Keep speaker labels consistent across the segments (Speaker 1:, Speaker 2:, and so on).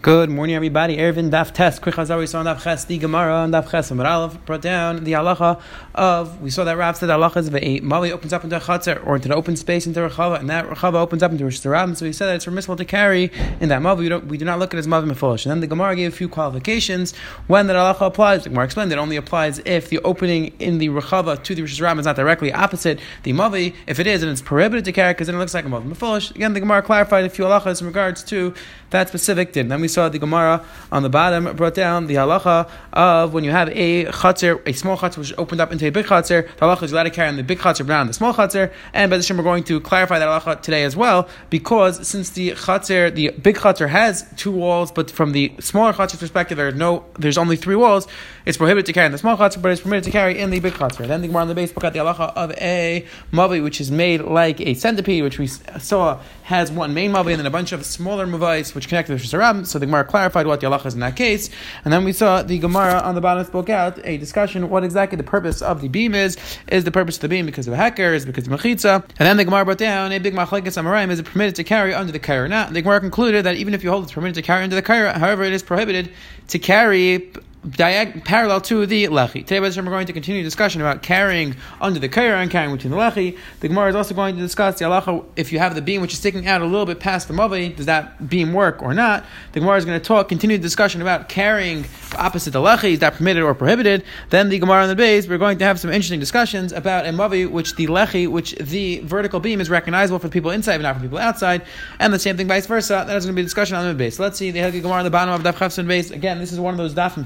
Speaker 1: Good morning, everybody. Eruvin Daf Test. Quick Chazar, we saw Daf Ches, the Gemara, and Daf Ches. And Aleph brought down the halacha of, we saw that Rav said the halacha is a Mali opens up into a Chatzar, or into an open space into a Rechava, and that Rechava opens up into a Shtarab. So he said that it's permissible to carry in that Mali. We, don't, we do not look at as Mavi Mefolish. And then the Gemara gave a few qualifications when that halacha applies. The Gemara explained it only applies if the opening in the Rechava to the Shtarab is not directly opposite the Mavi. If it is, then it's prohibited to carry because then it looks like a Mavi Mefolish. Again, the Gemara clarified a few halachas in regards to that specific din. Then we saw the Gemara on the bottom brought down the halacha of when you have a chatzir, a small chatzir which opened up into a big chatzir, the halacha is allowed to carry on the big chatzir, but not on the small chatzir. And by the we're going to clarify that halacha today as well, because since the chatzir, the big chatzir has two walls, but from the smaller chatzir perspective, there's no, there's only three walls. It's prohibited to carry in the small chatzir, but it's permitted to carry in the big chatzir. Then the Gemara on the base got the halacha of a mavi, which is made like a centipede, which we saw has one main mavi and then a bunch of smaller mavais which connected the Shasarab. So the Gemara clarified what the halacha is in that case. And then we saw the Gemara on the bottom spoke out a discussion what exactly the purpose of the beam is. Is the purpose of the beam because of a hacker? Is because of mechitza? And then the Gemara brought down a big machlekes amarim. Is it permitted to carry under the kaira? Now the Gemara concluded that even if you hold it's permitted to carry under the kaira, however, it is prohibited to carry diag- parallel to the lechi. Today, we're going to continue discussion about carrying under the kaira and carrying between the lechi. The Gemara is also going to discuss the halacha if you have the beam which is sticking out a little bit past the mavi, does that beam work or not? The Gemara is going to talk, continue the discussion about carrying opposite the lechi, is that permitted or prohibited? Then the Gemara on the base, we're going to have some interesting discussions about a mavi which the lechi, which the vertical beam is recognizable for the people inside but not for people outside, and the same thing vice versa. That is going to be a discussion on the base. Let's see the Gemara on the bottom of Daf Chafson base. Again, this is one of those daf from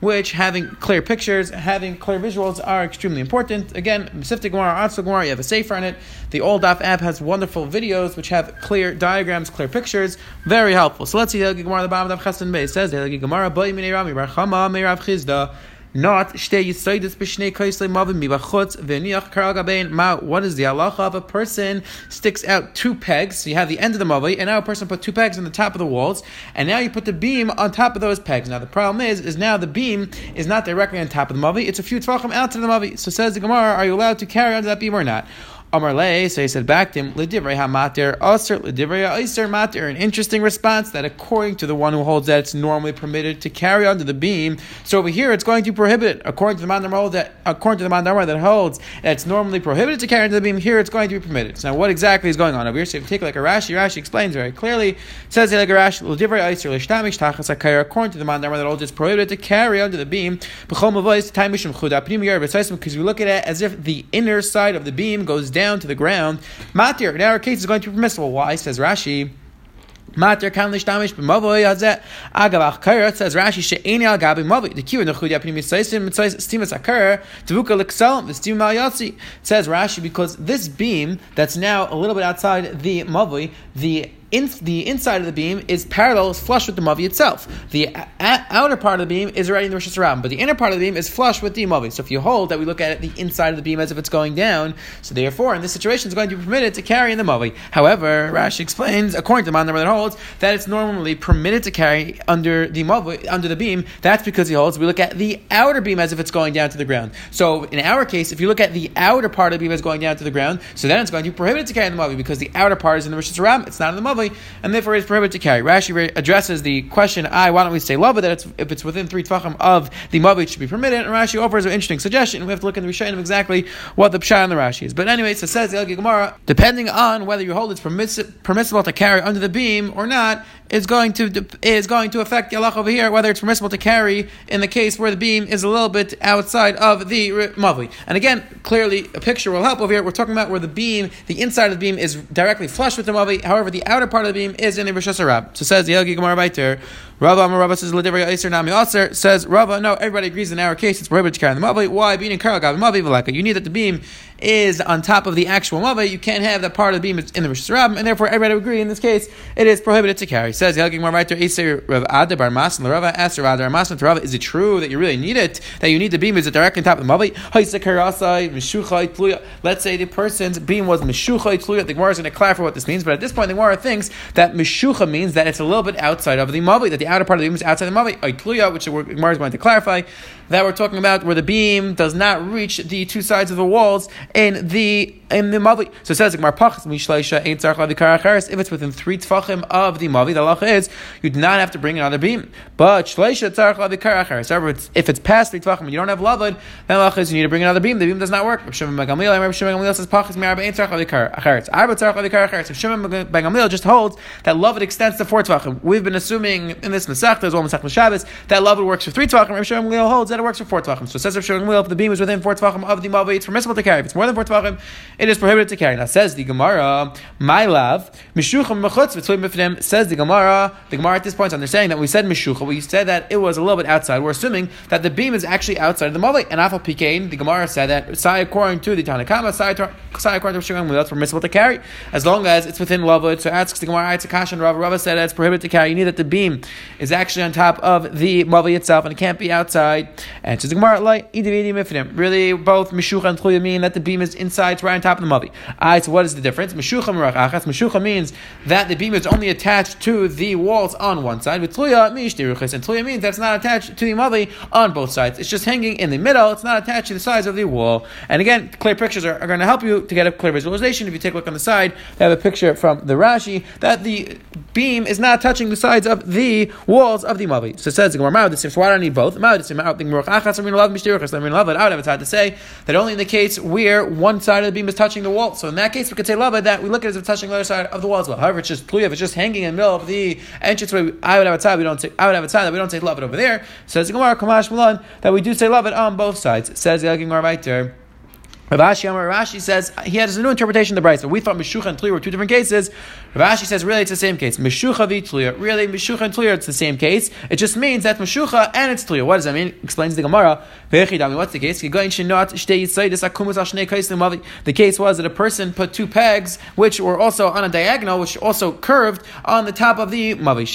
Speaker 1: which having clear pictures, having clear visuals are extremely important. Again, Sifte Gemara, Atzal Gemara, you have a safer on it. The All Daf app has wonderful videos which have clear diagrams, clear pictures, very helpful. So let's see the Gemara, the bottom of Chesed Bay. It says, Gemara, Rami, Meirav Chisda, not. What is the halacha of a person sticks out two pegs? So you have the end of the mavi, and now a person put two pegs on the top of the walls, and now you put the beam on top of those pegs. Now the problem is, is now the beam is not directly on top of the mavi; it's a few tvachim out to the mavi. So says the Gemara, are you allowed to carry under that beam or not? Amar Le, so he said back to him, Lidivrei Aser, Aiser Matir. An interesting response that according to the one who holds that it's normally permitted to carry under the beam, so over here it's going to prohibit it. According to the Mandamar that according to the Mandamar that holds that it's normally prohibited to carry under the beam, here it's going to be permitted. So now what exactly is going on over here? So if you take like a Rashi, Rashi explains very clearly, says like a Rashi, Lidivrei Aiser, Lishtamish according to the Mandamar that holds it's prohibited to carry under the beam, because we look at it as if the inner side of the beam goes down down to the ground, matir, in our case, is going to be permissible. Why? Says Rashi. Matir kan lishtamish b'mavoy hazeh agavach kara says Rashi she'eni al gabi mavoy the kiva nechudi apnim yisaisim mitzayis stimas akar tevuka l'ksel v'stim mal yatsi says Rashi because this beam that's now a little bit outside the mavoy the in, the inside of the beam is parallel, is flush with the mavi itself. The a- outer part of the beam is already in the Rosh Hashanah, but the inner part of the beam is flush with the mavi. So if you hold that we look at it, the inside of the beam as if it's going down, so therefore in this situation it's going to be permitted to carry in the mavi. However, Rashi explains, according to the number that holds, that it's normally permitted to carry under the mavi, under the beam. That's because he holds we look at the outer beam as if it's going down to the ground. So in our case, if you look at the outer part of the beam as going down to the ground, so then it's going to be prohibited to carry in the mavi because the outer part is in the Rosh Hashanah, it's not in the mavi and therefore it's prohibited to carry. Rashi addresses the question, I, why don't we say lava, that it's, if it's within three tvachim of the mavi, it should be permitted, and Rashi offers an interesting suggestion. We have to look in the Rishonim exactly what the pshat and the Rashi is. But anyway, so says the Gemara, depending on whether you hold it's permiss- permissible to carry under the beam or not, is going to is going to affect the halach over here, whether it's permissible to carry in the case where the beam is a little bit outside of the mavi. And again, clearly a picture will help over here. We're talking about where the beam, the inside of the beam is directly flush with the mavi. However, the outer part of the beam is in the Rosh Hashanah. So says the Yogi Gemara Baiter. Rava Amar Rava says Ladivri Aser Nami Aser says Rava. No, everybody agrees in our case it's prohibited to carry the mavi. Why? Being in Karagav mavi v'laka. You need that the beam is on top of the actual mavi. You can't have that part of the beam in the Hashanah, and therefore everybody would agree in this case it is prohibited to carry. Says the Yogi Gemara Baiter Aser Rav Ada Masan. Rava asked Rav Ada Bar to Rava, is it true that you really need it? That you need the beam is it directly on top of the mavi? Let's say the person's beam was mishuchay tluya. The Gemara is going to clarify what this means, but at this point the Gemara thinks that mishucha means that it's a little bit outside of the mavi. That the outer part of the beam outside the mavi. Oitluya, which the Gemara is going to clarify, that we're talking about where the beam does not reach the two sides of the walls in the in the mavi. So it says ain't If it's within three tfachim of the mavi, the halacha is you do not have to bring another beam. But. However, if it's past three tfachim and you don't have lavud, then the halacha is you need to bring another beam. The beam does not work. Rav Shimon Gamliel, says pachas mi'arba ain't tzarcha v'karacheres. Arba tzarcha v'karacheres. Rav Shimon Gamliel just holds that lavud extends to four tfachim. We've been assuming in this Masech, there's one Masech Shabbos, that lavud works for three tfachim. Rav Shimon Gamliel holds that it works for four tfachim. So it says Rav Shimon Gamliel, if the beam is within four tfachim of the mavi, it's permissible to carry. If it's more than four tfachim, it is prohibited to carry. Now says the Gemara, my love, mishucham mechutz v'tzvim Says the Gemara, the Gemara at this point is understanding that we said mishucha, we said that it was a little bit outside. We're assuming that the beam is actually outside of the mavi. And afal pikein, the Gemara said that sai according to the Tanakama, sai according to Rav it's permissible to carry as long as it's within lavud. So asks the Gemara, it's a kashan. Rav Rava said that it's prohibited to carry. You need that the beam is actually on top of the mavi itself and it can't be outside. And so the Gemara like really both mishucha and tluya mean that the beam is inside, it's right on top of the mavi. Alright, so what is the difference? Meshucha merachachas. Meshucha means that the beam is only attached to the walls on one side. With tluya mishtiruchas, and tluya means that's not attached to the mavi on both sides. It's just hanging in the middle. It's not attached to the sides of the wall. And again, clear pictures are, are going to help you to get a clear visualization. If you take a look on the side, they have a picture from the Rashi that the beam is not touching the sides of the walls of the mavi. So it says the Gemara, so why do I need both? I would have a to say that only in the case where one side of the beam is touching the wall. So in that case, we could say lava that we look at it as if touching the other side of the wall as well. However, it's just pluya, it's just hanging in the middle of the entrance where I would have a side, we don't say, I would have a side that we don't say love it over there. Says the Gemara, Kamash Milan, that we do say love it on both sides. Says the Gemara right there. Ravashi Amar Rashi says he has a new interpretation of the Brisa. We thought Meshucha and Tluya were two different cases. Ravashi says really it's the same case. Meshucha v Tluya. Really, Meshucha and Tluya it's the same case. It just means that Meshucha and it's Tluya. What does that mean? Explains the Gemara. What's the case? The case was that a person put two pegs which were also on a diagonal, which also curved on the top of the Mavi.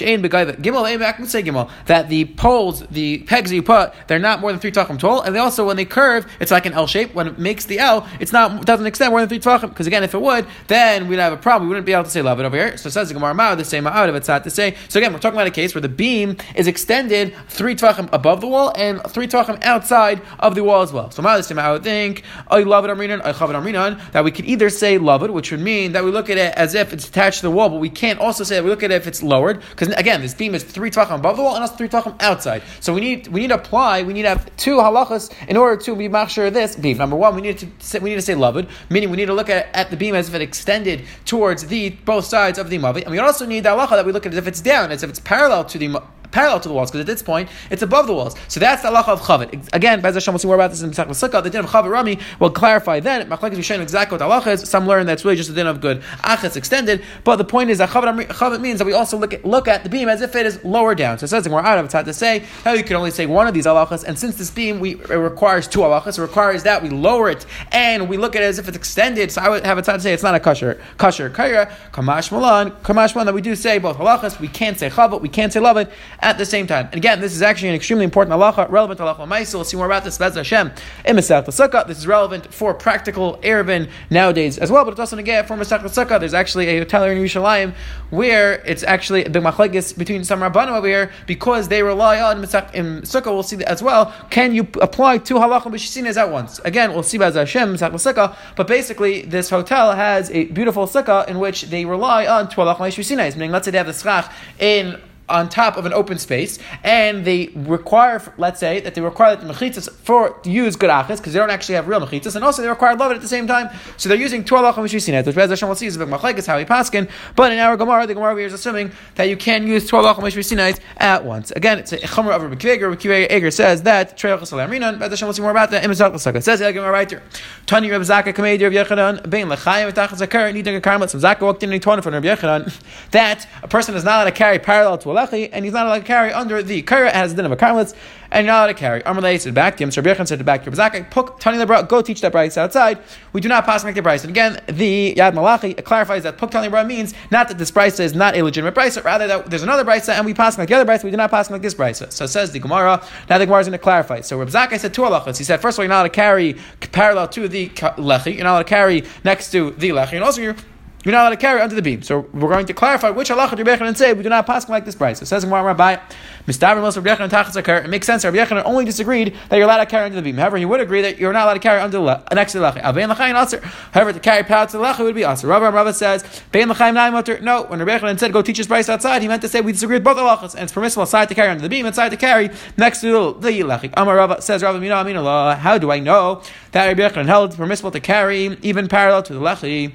Speaker 1: That the poles, the pegs that you put, they're not more than three tachim tall, and they also when they curve, it's like an L shape. When it makes the L, it's not doesn't extend more than three tvachim. Because again, if it would, then we'd have a problem. We wouldn't be able to say love it over here. So it says the Gemara Ma'od, the same of it's not to say. So again, we're talking about a case where the beam is extended three tvachim above the wall and three tvachim outside of the wall as well. So Ma'od, the same I would think I love it Amrinan, I love it Amrinan, that we could either say love it, which would mean that we look at it as if it's attached to the wall, but we can't also say that we look at it if it's lowered. Because again, this beam is three tvachim above the wall and also three tvachim outside. So we need we need to apply. We need to have two halachas in order to be sure this beam. Number one, we need to say, we need to say love meaning we need to look at, at the beam as if it extended towards the both sides of the mavi, and we also need the halacha that we look at as if it's down, as if it's parallel to the parallel to the walls, because at this point it's above the walls. So that's the halacha of chavit. Again, Bez Hashem, we'll see more about this in Pesach Sukkah. The din of chavit rami will clarify then. Machlekes Rishonim exactly what halacha is. Some learn that's really just the din of good achas extended. But the point is that chavit, chavit means that we also look at look at the beam as if it is lower down. So it says we're out of it's time to say how you can only say one of these halachas, and since this beam we it requires two halachas, it requires that we lower it and we look at it as if it's extended. So I would have a time to say it's not a kosher kosher kaya kamash malan kamash malan that we do say both halachas. We can't say chavit, we can't say lavit at the same time. And again, this is actually an extremely important halacha, relevant halacha ma'asil. We'll see more about this. Bez Hashem in Masech Sukkah. This is relevant for practical Erevin nowadays as well, but it's also negay for Masech Sukkah. There's actually a hotel in Yerushalayim where it's actually the machlekes between some rabbanu over here because they rely on Masech in Sukkah. We'll see that as well. Can you apply two halacha b'shisinas at once? Again, we'll see Bez Hashem Masech Sukkah. But basically, this hotel has a beautiful sukkah in which they rely on two halacha b'shisinas. Meaning, let's say they have the schach in on top of an open space, and they require, let's say, that they require that the mechitzas for to use good achas because they don't actually have real mechitzas, and also they require love at the same time. So they're using two halachim it, which Bez Hashem will see is a big machlekes how he paskin. But in our Gemara, the Gemara is assuming that you can use two halachim we've at once. Again, it's a chomer over Bekiveger. Bekiveger says that treyach salamrinan. Bez Hashem will see more about that. Imazak l'saka says the Gemara there. Tani Reb Zaka Kamei Reb Yechanan bein lechayim etachas zakar needing a karmet. Some Zaka walked in and he told from Reb Yechanan that a person is not allowed to carry parallel to a lechi, and he's not allowed to carry under the kara has the din of a and you're not allowed to carry. Amalei said back to him. Rabbi said back to Rabbi Puk Tani Lebra, go teach that price outside. We do not pass like the price. And again, the Yad Malachi clarifies that Puk Tani Lebra means not that this price is not a legitimate price, rather that there's another price and we pass like the other price. We do not pass like this price. So says the Gemara. Now the Gemara is going to clarify. So Rabbi Zakai said two halachas. He said first of all, you're not allowed to carry parallel to the lechi. You're not allowed to carry next to the lechi, and also you're you're not allowed to carry under the beam. So we're going to clarify which halacha Rabbi Yechanan say we do not pass like this price. It says in Rabbi, it makes sense. Rabbi Yechanan only disagreed that you're allowed to carry under the beam. However, he would agree that you're not allowed to carry under the next to the lechi. However, to carry power to the lechi would be aser. Rabbi Rabbi says, No, when Rabbi Yechanan said go teach his price outside, he meant to say we disagree with both halachas, and it's permissible side to carry under the beam and side to carry next to the lechi. Amar Rabbi says Rabbi Mina Amina How do I know that Rabbi Yechanan held permissible to carry even parallel to the lechi?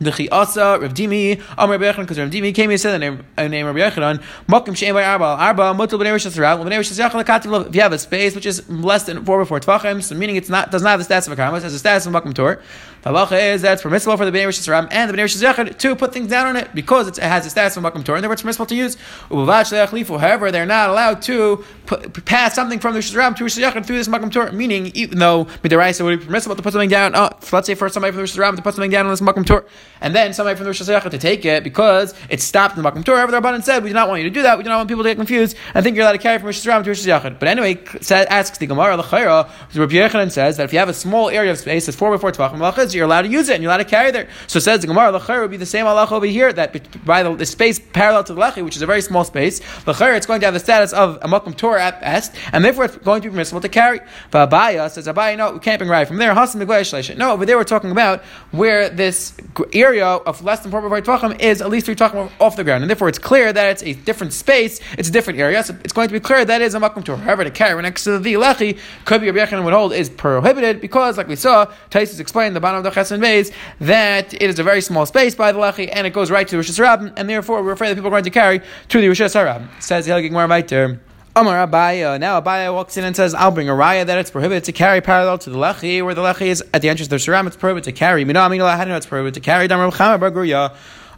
Speaker 1: The Chiasa, Rav Dimi, Amr Rabbi because Rav Dimi came and said the name, uh, name Rabbi Yechanan, Mokim Shein by Arba, Arba, Mutal B'nei Rosh Hashanah, B'nei Rosh Hashanah, if you have a space which is less than four before Tvachim, so meaning it's not, does not have the stats of a Karma, it has the stats of Mokim Torah, the halacha is that it's permissible for the Bnei Rosh Hashanah and the Bnei Rosh Hashanah to put things down on it because it has a status of Makom Torah, and therefore it's permissible to use. However, they're not allowed to put, pass something from the Rosh Hashanah to Rosh Hashanah through this Makom Torah, meaning even though Midaraisa would be permissible to put something down, oh, let's say for somebody from the Rosh Hashanah to put something down on this Makom Torah, and then somebody from the Rosh Hashanah to take it because it's stopped in the Makom Torah. However, the Rabbanan said, we do not want you to do that, we do not want people to get confused and think you're allowed to carry from Rosh Hashanah to Rosh Hashanah. But anyway, asks the Gemara, L'chaira, Rabbi Yechanan says that if you have a small area of space that's four by four Tvachim, you're allowed to use it, and you're allowed to carry there. So it says the Gemara, Lachar would be the same Allah over here, that by the, the, space parallel to the Lechi, which is a very small space, Lachar, it's going to have the status of a Makom Torah at best, and therefore it's going to be permissible to carry. But Abaya says, Abaya, no, we can't bring right from there. No, over there we're talking about where this area of less than 4.5 Tvachim is at least three Tvachim off the ground, and therefore it's clear that it's a different space, it's a different area, so it's going to be clear that is a Makom Torah. However, to carry next to the Lechi, could be Rabbi would hold, is prohibited because, like we saw, Taisus explained the bottom of the Chesed that it is a very small space by the Lechi and it goes right to the Rosh Hashanah, and therefore we're afraid that people are going to carry to the Rosh Hashanah. Says the Helgig Mar Amar Abaya. Now Abaya walks in and says, I'll bring a raya that it's prohibited to carry parallel to the Lechi, where the Lechi is at the entrance of the Sharam, it's prohibited to carry. Minah it's prohibited to carry. Damar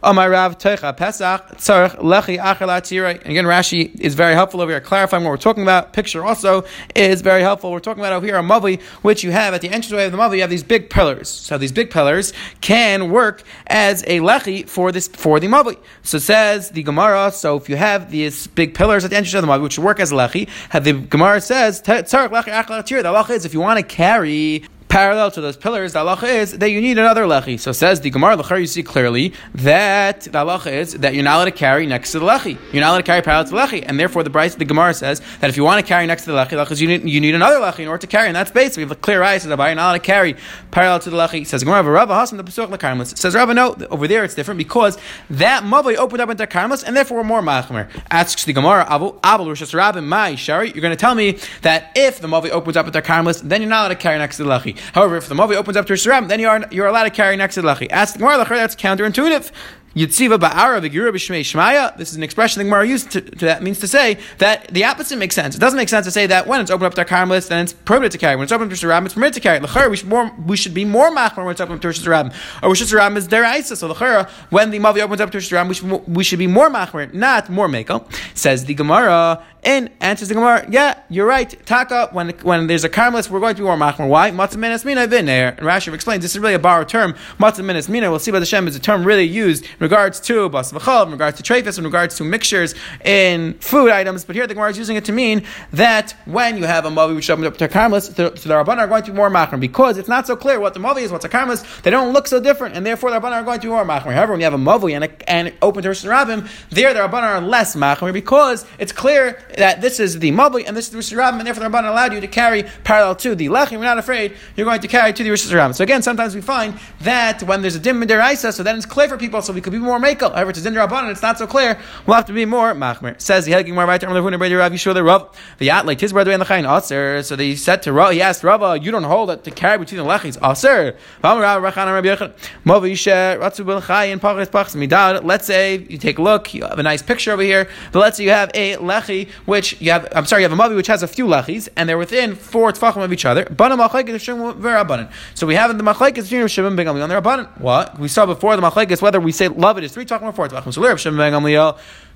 Speaker 1: Chama Amar Rav Teicha Pesach Tzarech Lechi Acher Again, Rashi is very helpful over here, clarifying what we're talking about. Picture also is very helpful. We're talking about over here a mavi, which you have at the entrance of the mavi. You have these big pillars. So these big pillars can work as a lechi for this for the mavi. So says the Gemara. So if you have these big pillars at the entrance of the mavi, which work as a lechi, the Gemara says Tzarech Lechi Acher The halacha is if you want to carry parallel to those pillars, the halacha is that you need another lechi. So says the Gemara Lechar, you see clearly that the halacha is that you're not allowed to carry next to the lechi. You're not allowed to carry parallel to the lechi, and therefore the Bryce, the Gemara says that if you want to carry next to the lechi, lechi you need, you need another lechi in order to carry, and that's basically the clear eyes. Says you're not allowed to carry parallel to the lechi. Says Gemara Rabba Hasan the Pesach lekarmos. Says Rabba no, over there it's different because that mavli opened up into karmos, and therefore we're more machmer. Asks the Gemara Abu Abu Rosh Rabbin Mai Shari. You're going to tell me that if the mavli opens up into karmos, then you're not allowed to carry next to the lechi. However, if the mavli opens up to a Shiram, then you are, you're allowed to carry next to the Lechi. Ask the Gemara, that's counterintuitive. Yitziva ba'ara v'gira b'shmei shmaya. This is an expression the Gemara used to, to, that means to say that the opposite makes sense. It doesn't make sense to say that when it's opened up to our karm list, then it's prohibited to carry. When it's opened up to Rabbim, it's permitted to carry. L'chara, we should more we should be more machmer when it's opened up to Rosh Rabbim. Or Rosh Rabbim is deraisa. So l'chara, when the mavi opens up to Rabbim, we should we should be more machmer, not more mekel. Says the Gemara. And answers the Gemara, yeah, you're right. Taka, when when there's a karmelis, we're going to be more machmer. Why? Matzah minas mina there. And Rashi explains this is really a borrowed term. Matzah minas mina. We'll see by the Shem is a term really used regards to bas in regards to treifis, in regards to mixtures in food items. But here the Gemara is using it to mean that when you have a mavi which opens up to karmelis, so the rabbanon are going to be more machmer because it's not so clear what the mavi is, what's a karmelis. They don't look so different, and therefore the rabbanon are going to be more machmer. However, when you have a mavi and, a, and open to Rosh Rabbim, there the rabbanon are less machmer because it's clear that this is the Mabli and this is the Rosh Rabbim, and therefore the Rabban allowed you to carry parallel to the Lechim. We're not afraid you're going to carry to the Rosh Rabbim. So again, sometimes we find that when there's a dim Midiraisa, so then it's clear for people, so we could be more Makel. However, it's a din Rabban it's not so clear, we'll have to be more Machmer. Says the Helging Mar Vaitar Rav Rav Yishua the Rav, the Atlik, his brother in the Chayin Aser. So they said to Rav, he asked Rava, you don't hold it to carry between the Lechis. Aser. Let's say you take a look, you have a nice picture over here, but let's say you have a Lechi, which you have I'm sorry, you have a mavi which has a few lachis, and they're within four tefachim of each other. So we have the machlekes between Shimon and the Rabbanan. What we saw before the machlekes whether we say love it. Is three tefachim or four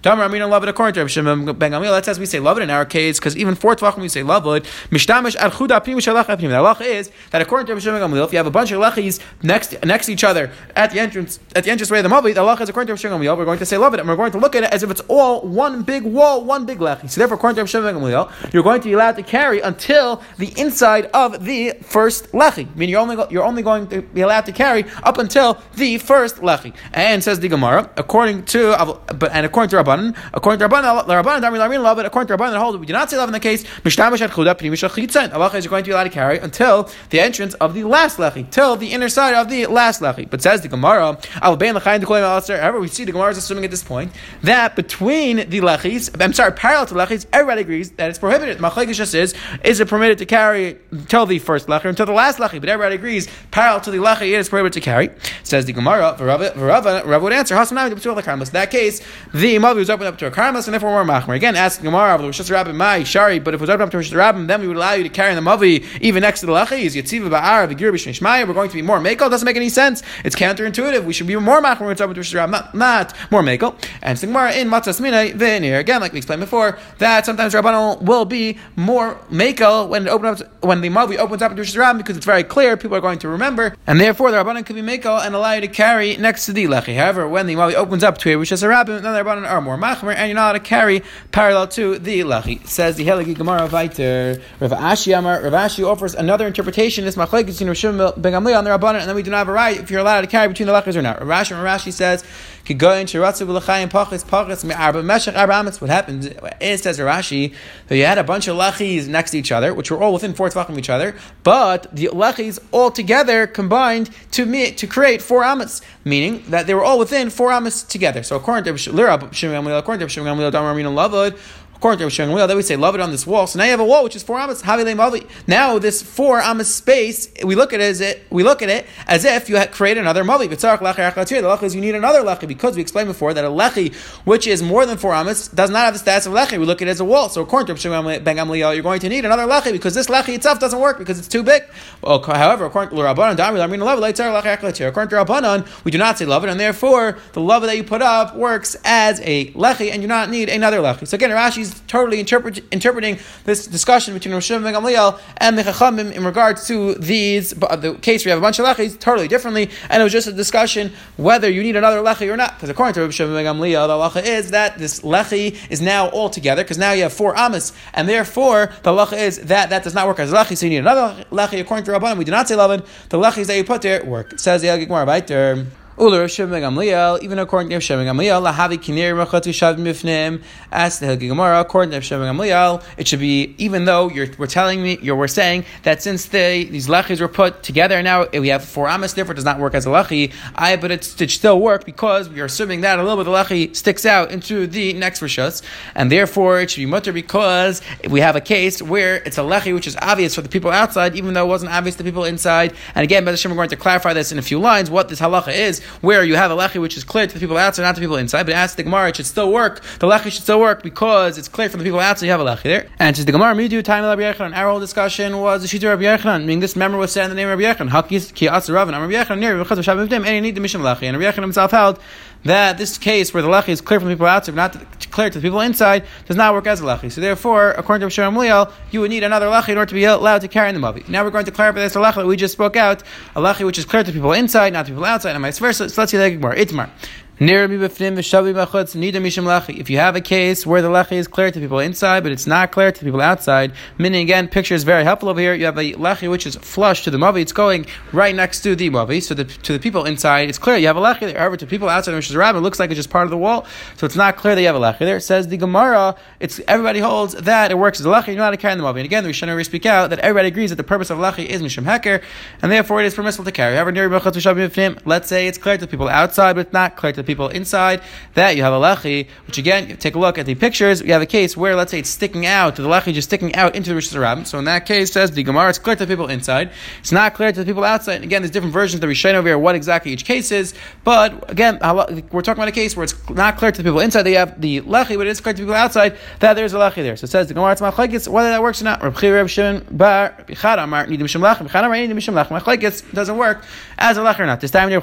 Speaker 1: Rav Tamar Amina it according to Rabbi Shimon ben Gamliel. That's as we say love it in our case, because even four tvachim we say love it. Mishtamish ad chuda pim shalach apim. The halacha is that according to Rabbi Shimon ben Gamliel, if you have a bunch of lachis next next to each other at the entrance at the entrance way of the mavi, the halacha is according to Rabbi Shimon ben Gamliel. We're going to say it, and we're going to look at it as if it's all one big wall, one big lechi. So therefore, according to Rabbi Shimon ben Gamliel, you're going to be allowed to carry until the inside of the first lechi. I mean, you're only you're only going to be allowed to carry up until the first lechi. And says the Gemara, according to but and according to Rabbanan, according to Rabbanan, Rabbanan, Dami Lamin love. According to Rabbanan, hold we do not say love in the case. Mishtamash at chuda pnimi shachitzain. Allah is going to be allowed to carry until the entrance of the last lechi, till the inner side of the last lechi. But says the Gemara, Al bein lechayin dekolim alaser. However, we see the Gemara is assuming at this point that between the lechis, I'm sorry, parallel to lechis, everybody agrees that it's prohibited. Machlekes just is is it permitted to carry until the first lechi, until the last lechi? But everybody agrees parallel to the lechi it is prohibited to carry. Says the Gemara, Rav would answer, Hasanami that case, the Mavi was opened up to a karmas, and therefore more machmer. Again, asking Gemara, was just Rabbi Mai, Shari, but if it was opened up to a Rabbi, then we would allow you to carry the Mavi even next to the Lachis, Yetziva Ba'ar, Vigir B'Shnishmaya, we're going to be more Makel. doesn't make any sense. It's counterintuitive. We should be more machmer when it's open to Rabbi, not, not more Makel. And Gemara in Matzas Mina, Venir, again, like we explained before, that sometimes Rabbanah will be more Makel when it opens up, when the Mavi opens up into a Rabbi, because it's very clear, people are going to remember, and therefore the Rabbanah could be Makel and allow you to carry next to the Lechi. However, when the Mavi opens up to a Rosh Hashanah, then the Rabbanan are more machmer, and you're not allowed to carry parallel to the lachi. Says the Heligi Gemara Viter. Rav Ashi Amar. Rav Ashi offers another interpretation. This machlekes between Rav Shimon ben Gamliel and the Rabbanan, and then we do not have a right if you're allowed to carry between the lachis or not. Rav Ashi, Rav Ashi says what happens it says Rashi that you had a bunch of lachis next to each other, which were all within four tvachim of each other, but the lachis all together combined to me, to create four amas, meaning that they were all within four amas together. So according to according to Shimon According to Rosh Hashanah, then we say love it on this wall. So now you have a wall which is four amas. Now this four amas space, we look at it as it we look at it as if you had created another mavi. The lach is you need another lechi because we explained before that a lechi which is more than four amas does not have the status of lechi. We look at it as a wall. So according to Rosh Ben Gamliel, you're going to need another lechi because this lechi itself doesn't work because it's too big. Well, however, according to Rabbanan, according to Rabbanan, we do not say love it, and therefore the love that you put up works as a lechi, and you do not need another lechi. So again, Rashi's he's totally interpret, interpreting this discussion between Rosh and Gamliel and the Chachamim in regards to these, the case where you have a bunch of lechis, totally differently, and it was just a discussion whether you need another lechi or not. Because according to Rosh Gamliel, the halacha is that this lechi is now all together, because now you have four amas, and therefore the halacha is that that does not work as lechi, so you need another lechi. According to Rabbanim, we do not say lavin, the lechis that you put there work. Says the Yagik right Shimon Gamliel, even according to Rav kinir. Ask the Hilgi Gemara, according to Rav Gamliel, it should be even though you're we're telling me you're we're saying that since they these lachis were put together now we have four amas, therefore it does not work as a lachi. I but it should still work because we are assuming that a little bit of the lachi sticks out into the next rishus, and therefore it should be mutter because we have a case where it's a lachi which is obvious for the people outside, even though it wasn't obvious to the people inside. And again, Bezashim, we're going to clarify this in a few lines what this halacha is where you have a lechi which is clear to the people outside, not to the people inside. But ask the Gemara, it should still work. The lechi should still work because it's clear for the people outside. You have a lechi there. And just the Gemara, me do time Rabbi Yechanan. Our whole discussion was the shita Rabbi Yechanan. Meaning this member was said in the name of Rabbi Yechanan. Hakis ki Rav and Rabbi Yechanan near because of Shabbat and he need the mission lechi. And Rabbi Yechanan himself held that this case where the lechi is clear from the people outside, but not clear to the people inside, does not work as a lechi. So therefore, according to Shem you would need another lechi in order to be allowed to carry in the mavi. Now we're going to clarify this lechi that we just spoke out, a lechi which is clear to people inside, not to people outside, and vice versa. So let's see more. Itmar. If you have a case where the lechi is clear to people inside, but it's not clear to people outside, meaning again, picture is very helpful over here. You have a lechi which is flush to the mavi; it's going right next to the mavi. So the, to the people inside, it's clear you have a lechi there. However, to people outside, which is a rabbin, it looks like it's just part of the wall, so it's not clear that you have a lechi there. It says the Gemara, it's everybody holds that it works as a lechi. You're not to carry the mavi. And again, the Rishon speak out that everybody agrees that the purpose of lechi is mishum heker, and therefore it is permissible to carry. However, let's say it's clear to people outside, but it's not clear to people inside, that you have a lechi, which again, take a look at the pictures, you have a case where, let's say, it's sticking out, the lechi just sticking out into the Rosh Hashanah. So in that case, says the Gemara, it's clear to the people inside. It's not clear to the people outside. And again, there's different versions of the Rishon over here, what exactly each case is. But again, we're talking about a case where it's not clear to the people inside, they have the lechi, but it is clear to people outside that there's a lechi there. So it says the Gemara, it's machlekes, whether that works or not. Raphirabshin bar pihara mark the Mishim Lachara M. Lach Machits doesn't work as a lechi or not. This time, he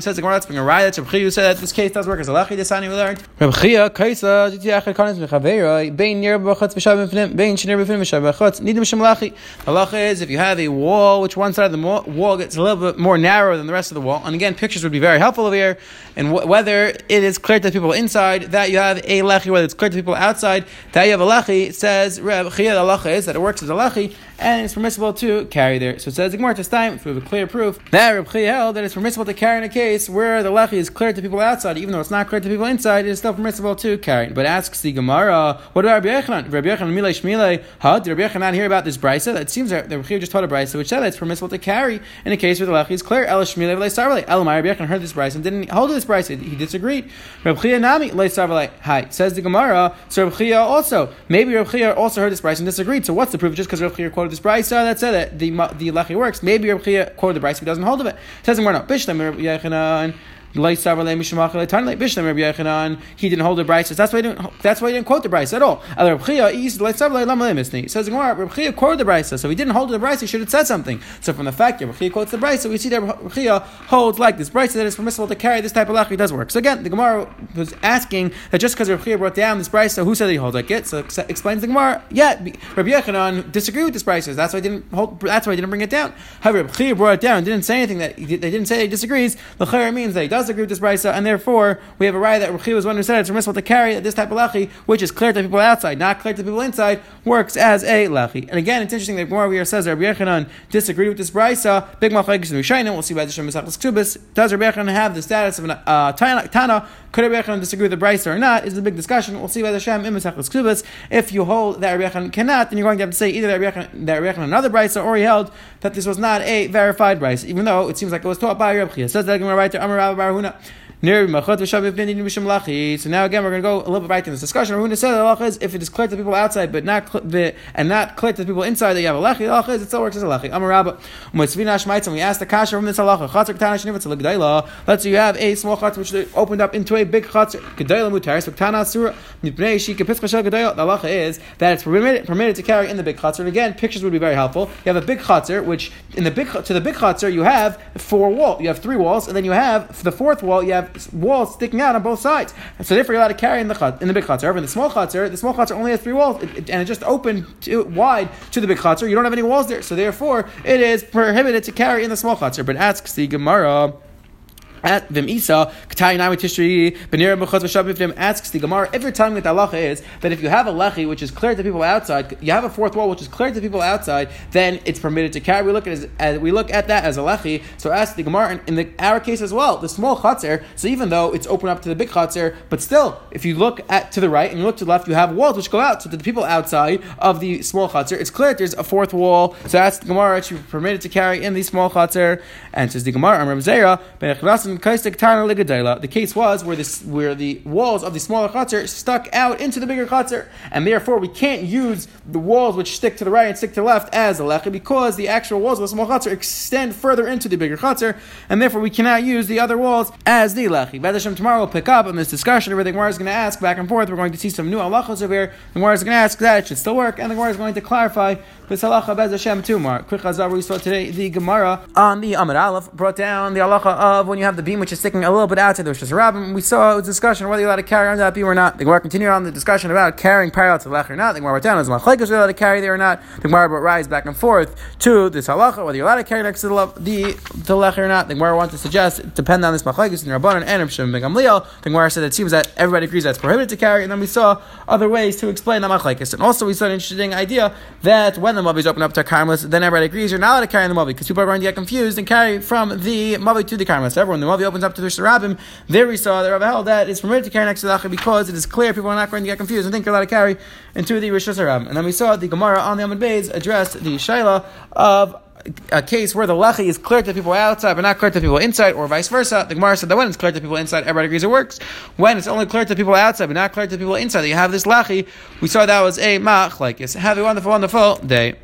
Speaker 1: says the Gemara, let's bring a riot, who said that this case does work as a lachi. This we learned. Reb Chia kaisa titiach kanis mechavera bein nir b'chutz v'shav b'finim bein shnir b'finim v'shav b'chutz nidim shem lachi. Halacha is if you have a wall which one side of the wall gets a little bit more narrow than the rest of the wall, and again pictures would be very helpful over here, and wh- whether it is clear to people inside that you have a lechi, whether it's clear to people outside that you have a lechi, says Reb Chia the halacha is that it works as a lechi and it's permissible to carry there. So it says the Gemara this time, if we have a clear proof that Reb held that it's permissible to carry in a case where the lechi is clear to people outside, even though it's not clear to people inside, it is still permissible to carry. But asks the Gemara, what about Rabbi Yechanan? Rabbi Yechanan Milei Shmilei, how did Rabbi Yechanan hear about this brisa? That seems that Rabbi just taught a brisa which said that it's permissible to carry in a case where the lechi is clear. El Shmilei V'lei Sarvei. Elamai Rabbi Yechanan heard this brisa and didn't hold this brisa. He disagreed. Rabbi Chia Nami Lei Sarvei. Hi says the Gemara. So Rabbi also maybe Rabbi also heard this brisa and disagreed. So what's the proof? Just because Rabbi quoted this brisa, that's it. That the the lechi works. Maybe Rabbi Chia quoted the brisa, he doesn't hold of it. It says in Gemara, no. Bishlam. He didn't hold the brisa. That's why he didn't. That's why he didn't quote the brisa at all. He says Reb quoted the so he didn't hold the brisa. He should have said something. So from the fact that Reb quotes the brisa, we see that Reb holds like this brisa that it's permissible to carry this type of lachi does work. So again, the Gemara was asking that just because Reb brought down this brisa, who said he holds like it? So explains the Gemara. Yeah, Rabbi Yechanan disagreed with this brisa. That's why he didn't hold. That's why he didn't bring it down. However, Reb brought it down, didn't say anything that they didn't say he disagrees. The means that he does agree with this brisa, and therefore we have a right that Ruchi was one who said it's permissible to carry that this type of lachi, which is clear to people outside, not clear to people inside, works as a lachi. And again, it's interesting that Gemara here says Rabbi Yechanan disagreed with this brisa. Big machlekes in Rishonim. We'll see by the Shem Ksubis. Does Rabbi Yechanan have the status of an uh, Tana? Could Rabbi Yechanan disagree with the brisa or not? Is a big discussion. We'll see by the Shem Ksubis. If you hold that Rabbi Yechanan cannot, then you're going to have to say either that Rabbi Yechanan, that Rabbi Yechanan another brisa, or he held that this was not a verified brisa, even though it seems like it was taught by Rabbi Chia. Says that Gemara right there. Amar Rabbi Barahuna. So now again, we're going to go a little bit back to this discussion. We're going to say that is if it is clear to people outside, but not cl- and not clear to people inside that you have a lechi. Halacha is it still works as a lechi. Amar Rabba, and we asked the kasha from this halacha. Let's say you have a small chatzar which opened up into a big chatzar. The halacha is that it's permitted permitted to carry in the big chatzar. And again, pictures would be very helpful. You have a big chatzar, which in the big to the big chatzar you have four walls. You have three walls, and then you have the fourth wall you have walls sticking out on both sides. So therefore you're allowed to carry in the chut, in the big chutzner. However, in the small chutzner, the small chutzner only has three walls, and it just opened to, wide to the big chutzner. You don't have any walls there, so therefore it is prohibited to carry in the small chutzner. But asks the Gemara at Vim Isa, Tishri, Benir B'chutz V'shabim asks the Gemara, if you're telling me that halacha is that if you have a lechi which is clear to people outside, you have a fourth wall which is clear to people outside, then it's permitted to carry. We look at as, as we look at that as a lechi. So ask the Gemara in, the, our case as well, the small chatzir. So even though it's open up to the big chatzir, but still, if you look at to the right and you look to the left, you have walls which go out. So to the people outside of the small chatzir, it's clear there's a fourth wall. So ask the Gemara, you're permitted to carry in the small chatzir. And says the Gemara, Amram Zera, the case was where this where the walls of the smaller chutzner stuck out into the bigger chutzner, and therefore we can't use the walls which stick to the right and stick to the left as a lecha because the actual walls of the small chutzner extend further into the bigger chutzner, and therefore we cannot use the other walls as the lechi. Vedashim tomorrow we'll pick up on this discussion. Everything Gemara is going to ask back and forth. We're going to see some new halachos over here. The Gemara is going to ask that it should still work, and the Gemara is going to clarify this halacha Bez Hashem tomorrow. Quick we saw today the Gemara on the Amid Aleph brought down the halacha of when you have the beam which is sticking a little bit outside the Rosh Hashanah. And we saw a discussion whether you're allowed to carry on that beam or not. The Gemara continued on the discussion about carrying parallel to the lech or not. The Gemara down is machlekes allowed to carry there or not. The Gemara brought rise back and forth to this halacha whether you're allowed to carry next to the the, lech or not. The Gemara wanted to suggest depend on this machlekes and Rav Shimon ben Gamliel. The Gemara said it seems that everybody agrees that it's prohibited to carry, and then we saw other ways to explain the machlekes. And also we saw an interesting idea that when the mavis open up to karmelis, then everybody agrees you're not allowed to carry in the mavi because people are going to get confused and carry from the mavi to the karmelis. Everyone, the mavi opens up to the sharabim. There we saw that Rabbi held that it's permitted to carry next to the acha because it is clear people are not going to get confused and think you're allowed to carry into the rishus And then we saw the Gemara on the Amud Beis address the shaila of a case where the lechi is clear to people outside but not clear to people inside, or vice versa. The Gemara said that when it's clear to people inside, everybody agrees it works. When it's only clear to people outside but not clear to people inside, that you have this lechi. We saw that was a mach like Have a wonderful, wonderful day.